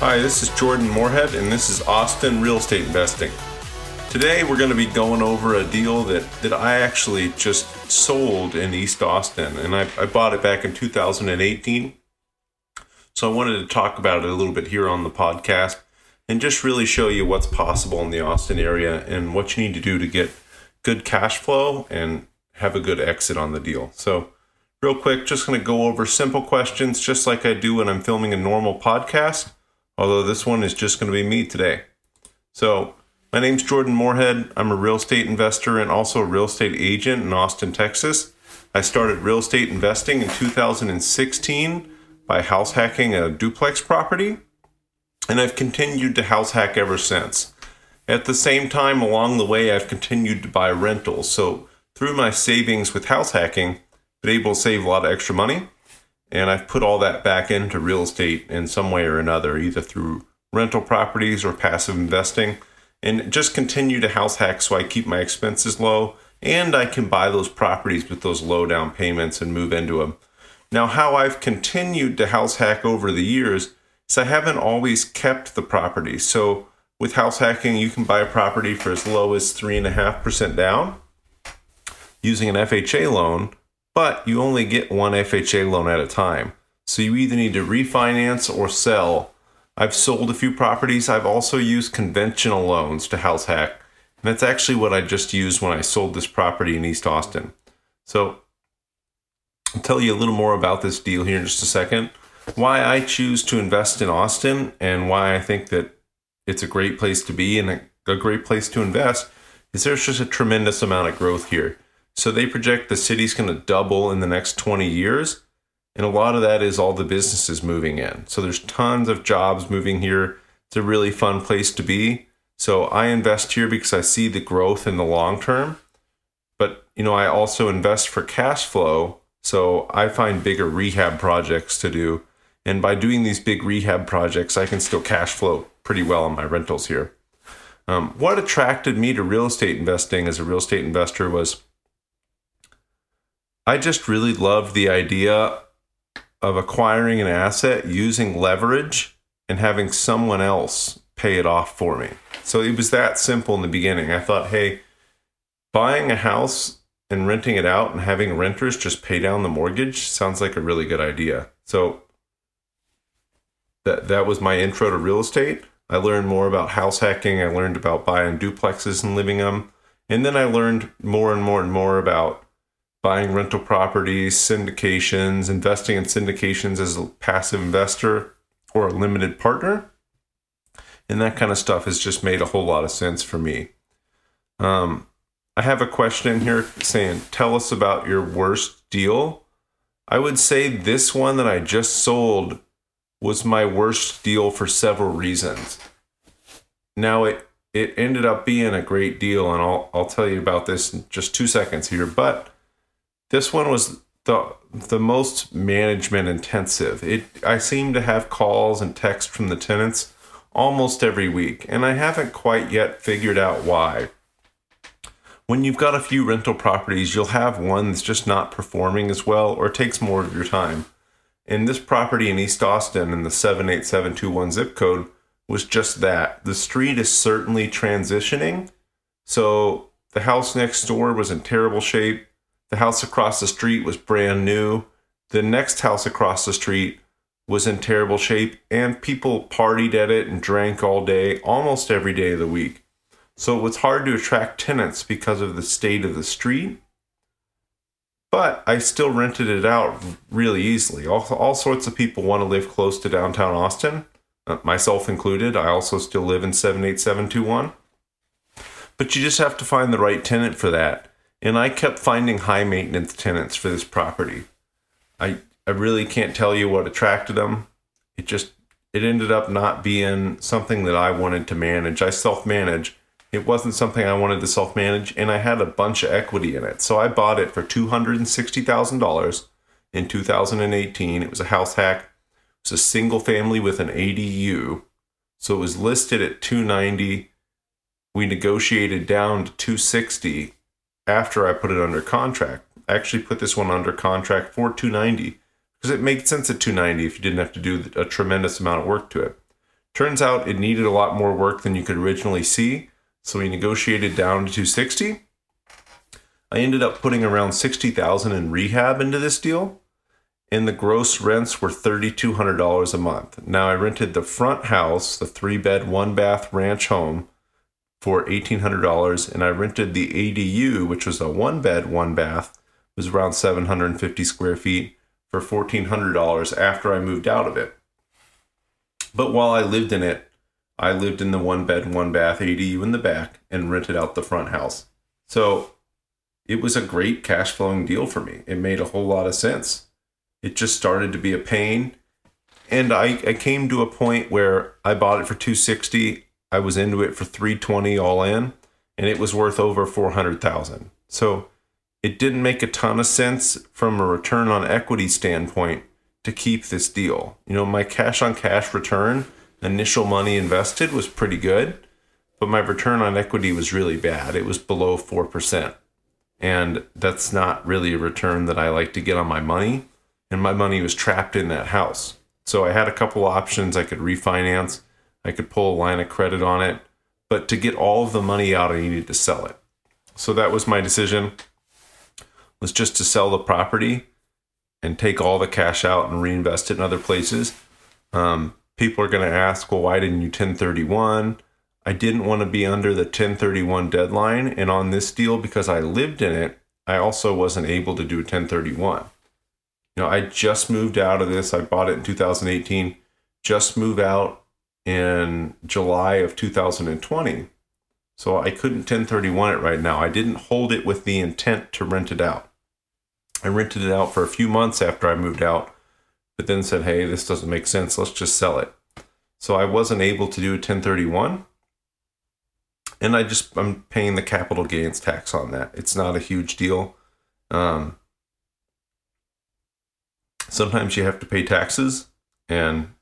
Hi, this is Jordan Moorhead, and this is Austin Real Estate Investing. Today, we're going to be going over a deal that, that I actually just sold in East Austin, and I, I bought it back in 2018. So I wanted to talk about it a little bit here on the podcast and just really show you what's possible in the Austin area and what you need to do to get good cash flow and have a good exit on the deal. So, real quick, just going to go over simple questions just like I do when I'm filming a normal podcast although this one is just going to be me today. So, my name's Jordan Moorhead. I'm a real estate investor and also a real estate agent in Austin, Texas. I started real estate investing in 2016 by house hacking a duplex property, and I've continued to house hack ever since. At the same time, along the way, I've continued to buy rentals. So, through my savings with house hacking, I've been able to save a lot of extra money and I've put all that back into real estate in some way or another, either through rental properties or passive investing, and just continue to house hack so I keep my expenses low and I can buy those properties with those low down payments and move into them. Now, how I've continued to house hack over the years is I haven't always kept the property. So, with house hacking, you can buy a property for as low as 3.5% down using an FHA loan but you only get one FHA loan at a time. So you either need to refinance or sell. I've sold a few properties. I've also used conventional loans to house hack. And that's actually what I just used when I sold this property in East Austin. So I'll tell you a little more about this deal here in just a second. Why I choose to invest in Austin and why I think that it's a great place to be and a, a great place to invest is there's just a tremendous amount of growth here. So they project the city's going to double in the next 20 years. And a lot of that is all the businesses moving in. So there's tons of jobs moving here. It's a really fun place to be. So I invest here because I see the growth in the long term. But, you know, I also invest for cash flow. So I find bigger rehab projects to do. And by doing these big rehab projects, I can still cash flow pretty well on my rentals here. Um, what attracted me to real estate investing as a real estate investor was I just really loved the idea of acquiring an asset using leverage and having someone else pay it off for me. So it was that simple in the beginning. I thought, hey, buying a house and renting it out and having renters just pay down the mortgage sounds like a really good idea. So that that was my intro to real estate. I learned more about house hacking. I learned about buying duplexes and living them. And then I learned more and more and more about buying rental properties, syndications, investing in syndications as a passive investor or a limited partner. And that kind of stuff has just made a whole lot of sense for me. Um, I have a question here saying, Tell us about your worst deal. I would say this one that I just sold was my worst deal for several reasons. Now, it, it ended up being a great deal, and I'll, I'll tell you about this in just two seconds here. But this one was the the most management intensive. It I seem to have calls and texts from the tenants almost every week, and I haven't quite yet figured out why. When you've got a few rental properties, you'll have one that's just not performing as well or takes more of your time. And this property in East Austin in the 78721 zip code was just that. The street is certainly transitioning. So the house next door was in terrible shape. The house across the street was brand new. The next house across the street was in terrible shape, and people partied at it and drank all day, almost every day of the week. So it was hard to attract tenants because of the state of the street. But I still rented it out really easily. All, all sorts of people want to live close to downtown Austin, uh, myself included. I also still live in 78721. But you just have to find the right tenant for that and I kept finding high maintenance tenants for this property. I I really can't tell you what attracted them. It just it ended up not being something that I wanted to manage. I self manage. It wasn't something I wanted to self manage, and I had a bunch of equity in it. So I bought it for $260,000 in 2018. It was a house hack. It was a single family with an ADU. So it was listed at 290. We negotiated down to 260 after I put it under contract. I actually put this one under contract for 290 because it made sense at 290 if you didn't have to do a tremendous amount of work to it. Turns out it needed a lot more work than you could originally see, so we negotiated down to 260. I ended up putting around 60,000 in rehab into this deal, and the gross rents were $3200 a month. Now I rented the front house, the 3-bed, 1-bath ranch home for $1800 and I rented the ADU, which was a 1-bed, 1-bath, it was around 750 square feet for $1,400 after I moved out of it. But while I lived in it, I lived in the one bed, one bath ADU in the back and rented out the front house. So it was a great cash flowing deal for me. It made a whole lot of sense. It just started to be a pain. And I, I came to a point where I bought it for 260. I was into it for 320 all in, and it was worth over 400,000. So it didn't make a ton of sense from a return on equity standpoint to keep this deal. You know, my cash on cash return, initial money invested was pretty good, but my return on equity was really bad. It was below 4%. And that's not really a return that I like to get on my money. And my money was trapped in that house. So I had a couple options. I could refinance, I could pull a line of credit on it. But to get all of the money out, I needed to sell it. So that was my decision was just to sell the property and take all the cash out and reinvest it in other places. Um, people are going to ask, well, why didn't you 1031? I didn't want to be under the 1031 deadline. And on this deal, because I lived in it, I also wasn't able to do a 1031. You know, I just moved out of this. I bought it in 2018, just moved out in July of 2020. So I couldn't 1031 it right now. I didn't hold it with the intent to rent it out. I rented it out for a few months after I moved out, but then said, hey, this doesn't make sense. Let's just sell it. So I wasn't able to do a 1031. And I just, I'm paying the capital gains tax on that. It's not a huge deal. Um, sometimes you have to pay taxes. And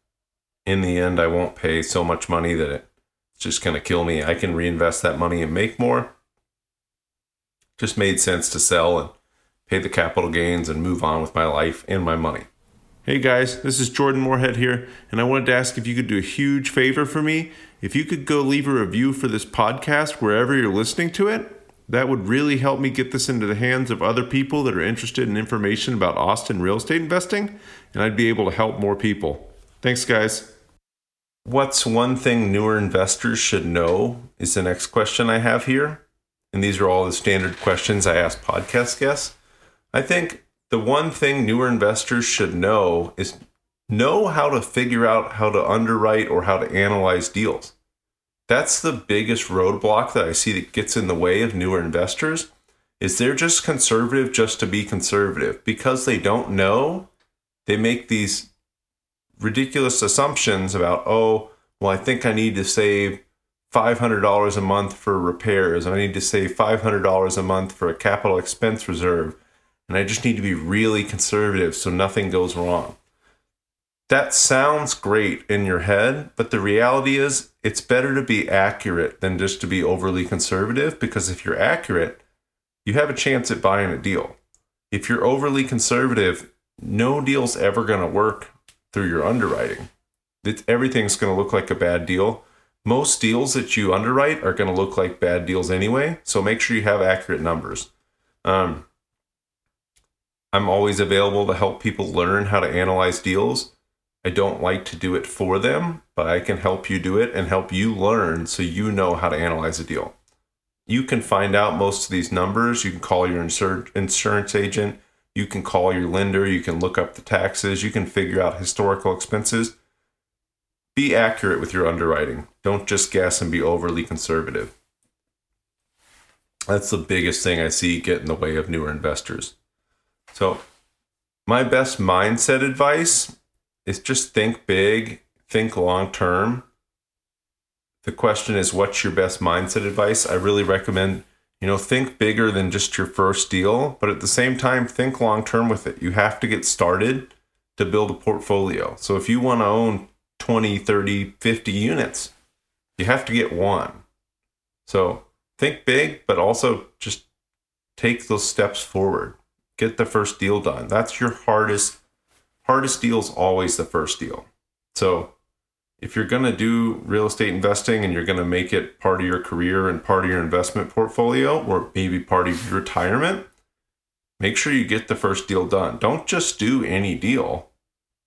in the end, I won't pay so much money that it's just going to kill me. I can reinvest that money and make more. Just made sense to sell and pay the capital gains, and move on with my life and my money. Hey guys, this is Jordan Moorhead here, and I wanted to ask if you could do a huge favor for me. If you could go leave a review for this podcast wherever you're listening to it, that would really help me get this into the hands of other people that are interested in information about Austin real estate investing, and I'd be able to help more people. Thanks, guys. What's one thing newer investors should know is the next question I have here. And these are all the standard questions I ask podcast guests. I think the one thing newer investors should know is know how to figure out how to underwrite or how to analyze deals. That's the biggest roadblock that I see that gets in the way of newer investors is they're just conservative just to be conservative because they don't know they make these ridiculous assumptions about oh well i think i need to save $500 a month for repairs i need to save $500 a month for a capital expense reserve and I just need to be really conservative so nothing goes wrong. That sounds great in your head, but the reality is it's better to be accurate than just to be overly conservative because if you're accurate, you have a chance at buying a deal. If you're overly conservative, no deal's ever going to work through your underwriting. It, everything's going to look like a bad deal. Most deals that you underwrite are going to look like bad deals anyway, so make sure you have accurate numbers. Um, I'm always available to help people learn how to analyze deals. I don't like to do it for them, but I can help you do it and help you learn so you know how to analyze a deal. You can find out most of these numbers. You can call your insurance agent. You can call your lender. You can look up the taxes. You can figure out historical expenses. Be accurate with your underwriting. Don't just guess and be overly conservative. That's the biggest thing I see get in the way of newer investors. So, my best mindset advice is just think big, think long term. The question is, what's your best mindset advice? I really recommend, you know, think bigger than just your first deal, but at the same time, think long term with it. You have to get started to build a portfolio. So if you want to own 20, 30, 50 units, you have to get one. So think big, but also just take those steps forward. Get the first deal done. That's your hardest hardest deal is always the first deal. So if you're going to do real estate investing and you're going to make it part of your career and part of your investment portfolio or maybe part of your retirement, make sure you get the first deal done. Don't just do any deal,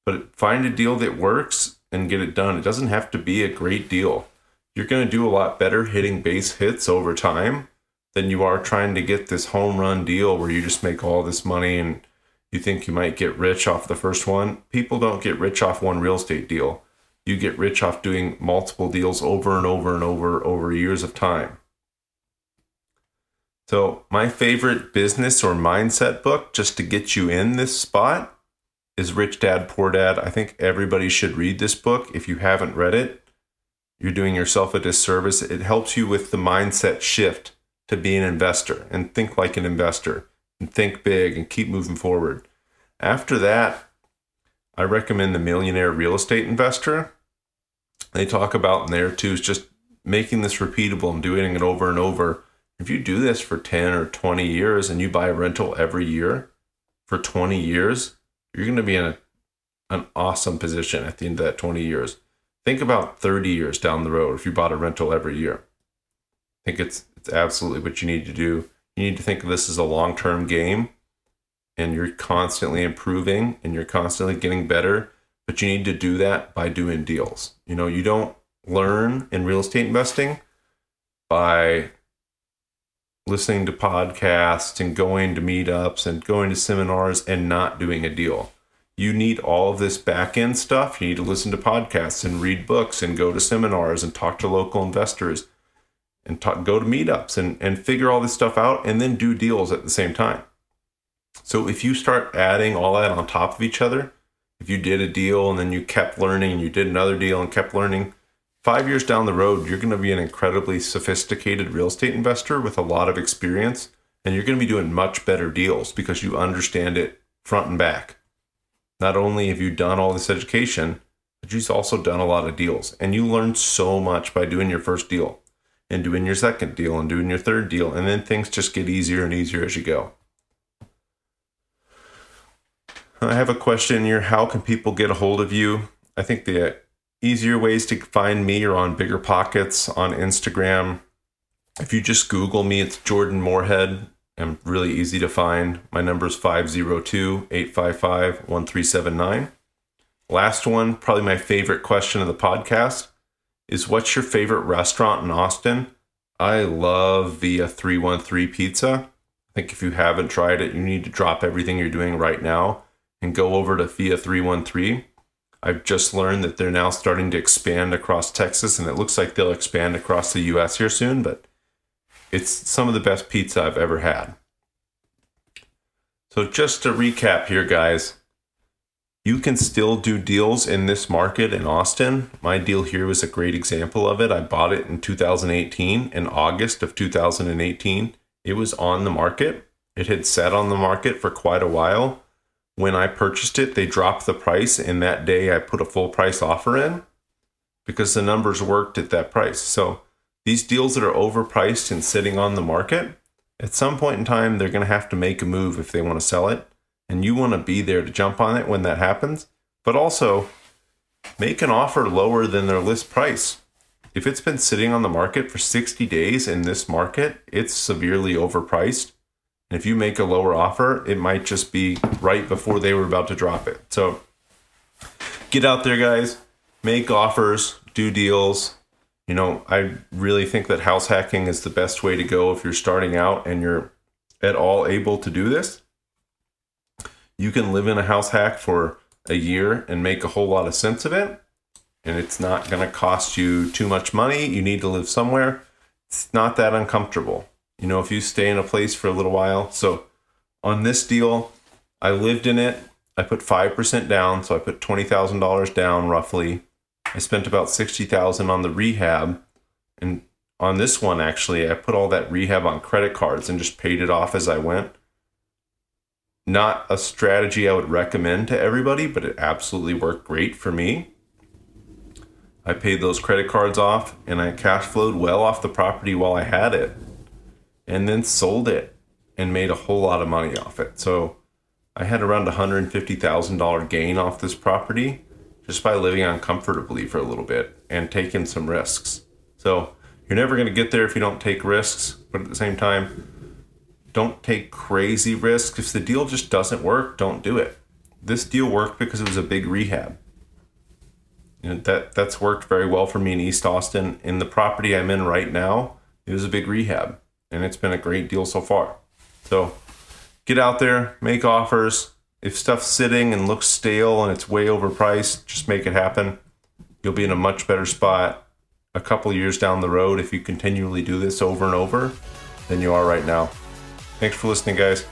but find a deal that works and get it done. It doesn't have to be a great deal. You're going to do a lot better hitting base hits over time than you are trying to get this home run deal where you just make all this money and you think you might get rich off the first one. People don't get rich off one real estate deal. You get rich off doing multiple deals over and over and over over years of time. So, my favorite business or mindset book just to get you in this spot is Rich Dad Poor Dad. I think everybody should read this book. If you haven't read it, you're doing yourself a disservice. It helps you with the mindset shift to be an investor and think like an investor and think big and keep moving forward. After that, I recommend the Millionaire Real Estate Investor. They talk about in there too is just making this repeatable and doing it over and over. If you do this for 10 or 20 years and you buy a rental every year for 20 years, you're going to be in a, an awesome position at the end of that 20 years. Think about 30 years down the road if you bought a rental every year. I think it's it's absolutely what you need to do. You need to think of this as a long-term game and you're constantly improving and you're constantly getting better, but you need to do that by doing deals. You know, you don't learn in real estate investing by listening to podcasts and going to meetups and going to seminars and not doing a deal. You need all of this back end stuff. You need to listen to podcasts and read books and go to seminars and talk to local investors and talk, go to meetups and, and figure all this stuff out and then do deals at the same time. So if you start adding all that on top of each other, if you did a deal and then you kept learning and you did another deal and kept learning, five years down the road, you're going to be an incredibly sophisticated real estate investor with a lot of experience. And you're going to be doing much better deals because you understand it front and back. Not only have you done all this education, but you've also done a lot of deals. And you learn so much by doing your first deal and doing your second deal and doing your third deal. And then things just get easier and easier as you go. I have a question here. How can people get a hold of you? I think the easier ways to find me are on Bigger Pockets on Instagram. If you just Google me, it's Jordan Moorhead. I'm really easy to find. My number is 502 855 1379. Last one, probably my favorite question of the podcast is what's your favorite restaurant in Austin? I love Via 313 Pizza. I think if you haven't tried it, you need to drop everything you're doing right now and go over to Via 313. I've just learned that they're now starting to expand across Texas, and it looks like they'll expand across the US here soon, but it's some of the best pizza I've ever had. So, just to recap here, guys, you can still do deals in this market in Austin. My deal here was a great example of it. I bought it in 2018, in August of 2018. It was on the market. It had sat on the market for quite a while when I purchased it, they dropped the price, and that day I put a full price offer in because the numbers worked at that price. So these deals that are overpriced and sitting on the market, at some point in time, they're going to have to make a move if they want to sell it. And you want to be there to jump on it when that happens. But also, make an offer lower than their list price. If it's been sitting on the market for 60 days in this market, it's severely overpriced. And if you make a lower offer, it might just be right before they were about to drop it. So get out there, guys, make offers, do deals. You know, I really think that house hacking is the best way to go if you're starting out and you're at all able to do this. You can live in a house hack for a year and make a whole lot of sense of it. And it's not going to cost you too much money. You need to live somewhere. It's not that uncomfortable you know, if you stay in a place for a little while. So on this deal, I lived in it. I put 5% down. So I put $20,000 down roughly. I spent about 60,000 on the rehab and on this one actually I put all that rehab on credit cards and just paid it off as I went. Not a strategy I would recommend to everybody, but it absolutely worked great for me. I paid those credit cards off and I cash flowed well off the property while I had it and then sold it and made a whole lot of money off it. So I had around $150,000 gain off this property just by living uncomfortably for a little bit and taking some risks. So you're never going to get there if you don't take risks, but at the same time, don't take crazy risks. If the deal just doesn't work, don't do it. This deal worked because it was a big rehab. That that's worked very well for me in East Austin. In the property I'm in right now, it was a big rehab, and it's been a great deal so far. So get out there, make offers. If stuff's sitting and looks stale and it's way overpriced, just make it happen. You'll be in a much better spot a couple years down the road if you continually do this over and over than you are right now. Thanks for listening, guys.